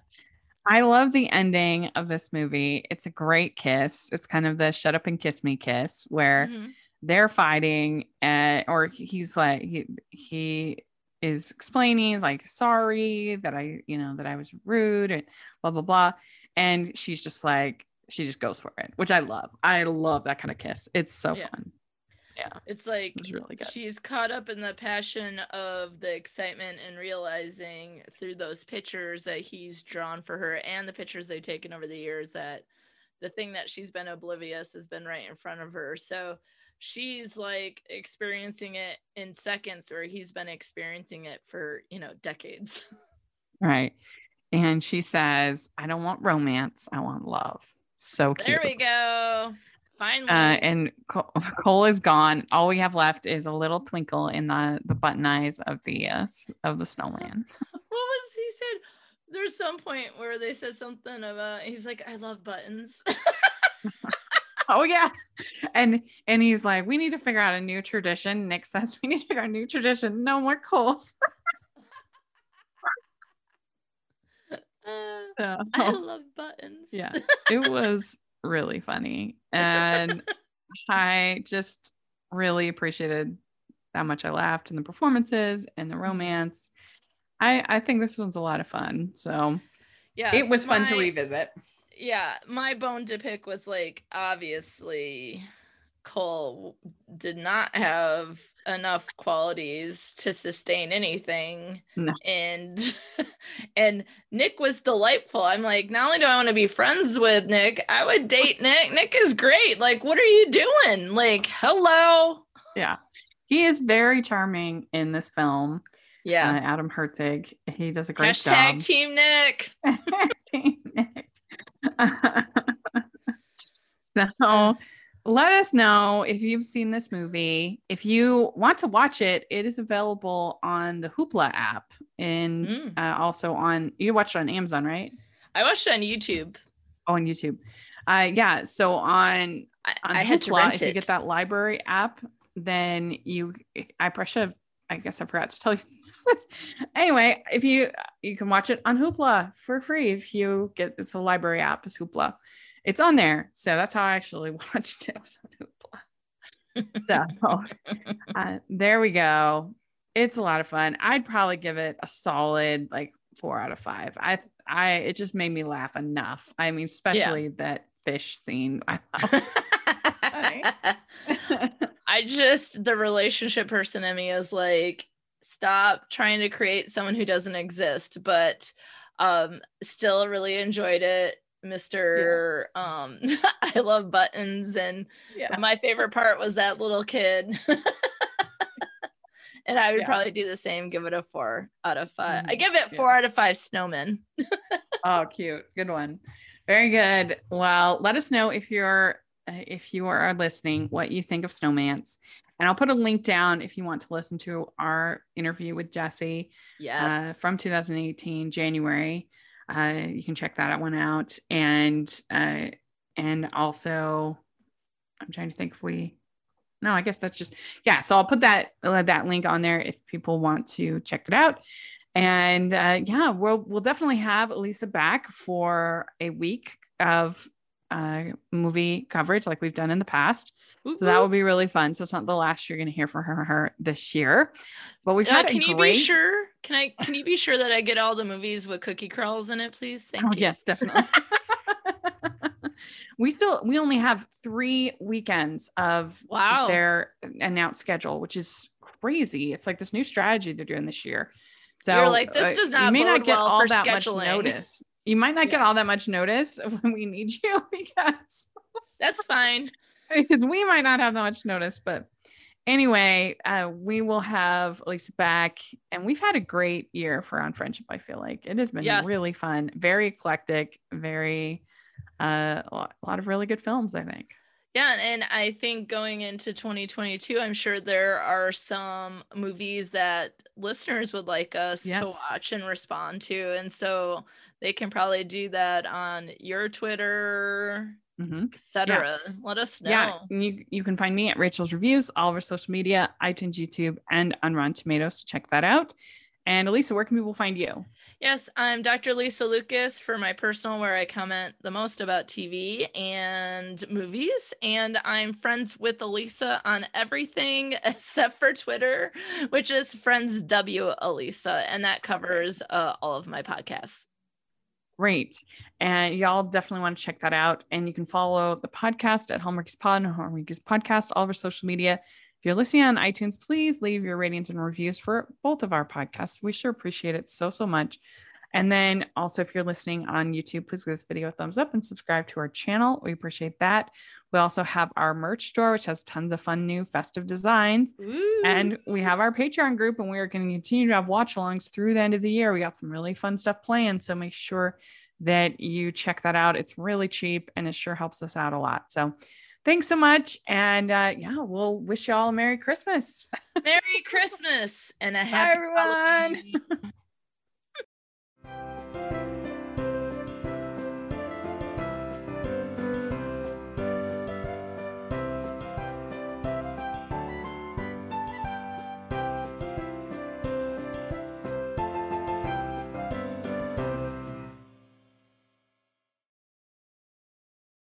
I love the ending of this movie. It's a great kiss. It's kind of the shut up and kiss me kiss where Mhm. they're fighting and or he's like he he is explaining like sorry that I, you know, that I was rude and blah blah blah. And she's just like she just goes for it, which I love. I love that kind of kiss. It's so Yeah. fun. Yeah. It's like It's really good. she's caught up in the passion of the excitement and realizing through those pictures that he's drawn for her and the pictures they've taken over the years that the thing that she's been oblivious has been right in front of her. So she's like experiencing it in seconds where he's been experiencing it for, you know, decades. [laughs] Right. And she says, I don't want romance. I want love. So cute. there we go. Finally. Uh, and Cole, [laughs] Cole is gone. All we have left is a little twinkle in the the button eyes of the uh, of the snowman. [laughs] what was he said? There's some point where they said something about he's like, I love buttons. [laughs] Oh yeah, and and he's like, we need to figure out a new tradition. Nick says we need to figure out a new tradition. No more Coles. Uh, So, [laughs] I [laughs] love buttons. yeah, [laughs] it was really funny, and I just really appreciated how much I laughed and the performances and the romance. I I think this one's a lot of fun. So yeah. it was fun to revisit. Yeah, my bone to pick was like obviously Cole did not have enough qualities to sustain anything. No. And [laughs] and Nick was delightful. I'm like, not only do I want to be friends with Nick, I would date Nick. Nick is great. Like, what are you doing? Like, hello. Yeah. He is very charming in this film. Yeah. Uh, Adam Hurtig. He does a great Hashtag job. Team Nick. [laughs] Team Nick. [laughs] so let us know if you've seen this movie. If you want to watch it, it is available on the Hoopla app and Mm. uh, also on you watched it on Amazon, right? I watched it on YouTube. Oh, on YouTube. Uh, yeah. So on I, on I had to Hoopla, rent if it. you get that library app, then you I should have I guess I forgot to tell you. [laughs] anyway, if you you can watch it on Hoopla for free if you get it's a library app, it's Hoopla. It's on there. So that's how I actually [laughs] watched it. It was on Hoopla. [laughs] So uh, there we go. It's a lot of fun. I'd probably give it a solid like four out of five. I I it just made me laugh enough. I mean, especially that fish scene. I thought. [laughs] I just the relationship person in me is like, stop trying to create someone who doesn't exist, but um still really enjoyed it. Mr. Um [laughs] I love buttons and yeah. my favorite part was that little kid. [laughs] and I would Yeah. probably do the same, give it a four out of 5 I Mhm. give it Yeah. four out of five snowmen. [laughs] Oh, cute. Good one. Very good. Well, let us know if you're uh, if you are listening what you think of Snowmance. And I'll put a link down if you want to listen to our interview with Jesse Yes. uh, from 2018 January. Uh, you can check that one out. And uh, and also, I'm trying to think if we. No, I guess that's just yeah. So I'll put that uh, that link on there if people want to check it out. And uh, yeah, we'll we'll definitely have Elisa back for a week of uh, movie coverage like we've done in the past. Whoop, So that will be really fun. So it's not the last you're going to hear from her, her this year, but we've Uh, had a can you great. be sure? Can I? Can you be sure that I get all the movies with cookie crawls in it, please? Thank oh you. yes, definitely. [laughs] we still we only have three weekends of Wow. their announced schedule, which is crazy. It's like this new strategy they're doing this year. So You're like, this uh, does you not may not get well all that scheduling. much notice. You might not get all that much notice [laughs] when we need you [laughs] because That's fine. [laughs] because we might not have that much notice. But anyway, uh, we will have Lisa back, and we've had a great year for On Friendship. I feel like it has been Yes. really fun, very eclectic, very uh, a lot, a lot of really good films. I think. Yeah, and- I think going into 2022, I'm sure there are some movies that listeners would like us to watch and respond to, and so they can probably do that on your Twitter, Mhm. etc. Let us know. Yeah, you you can find me at Rachel's Reviews, all of our social media, iTunes, YouTube, and on Rotten Tomatoes. Check that out. And Elisa, where can people find you? Yes, I'm Dr. Lisa Lucas for my personal, where I comment the most about TV and movies. And I'm friends with Elisa on everything [laughs] except for Twitter, which is Friends W Elisa. And that covers uh, all of my podcasts. Great. And y'all definitely want to check that out. And you can follow the podcast at Hallmarkies Pod and Podcast, all of our social media. If you're listening on iTunes, please leave your ratings and reviews for both of our podcasts. We sure appreciate it so, so much. And then also, if you're listening on YouTube, please give this video a thumbs up and subscribe to our channel. We appreciate that. We also have our merch store, which has tons of fun new festive designs. Ooh. And we have our Patreon group, and we are going to continue to have watch alongs through the end of the year. We got some really fun stuff planned. So make sure that you check that out. It's really cheap and it sure helps us out a lot. So thanks so much. And uh, yeah, we'll wish you all a Merry Christmas. Merry Christmas and a [laughs] happy everyone. Halloween. [laughs]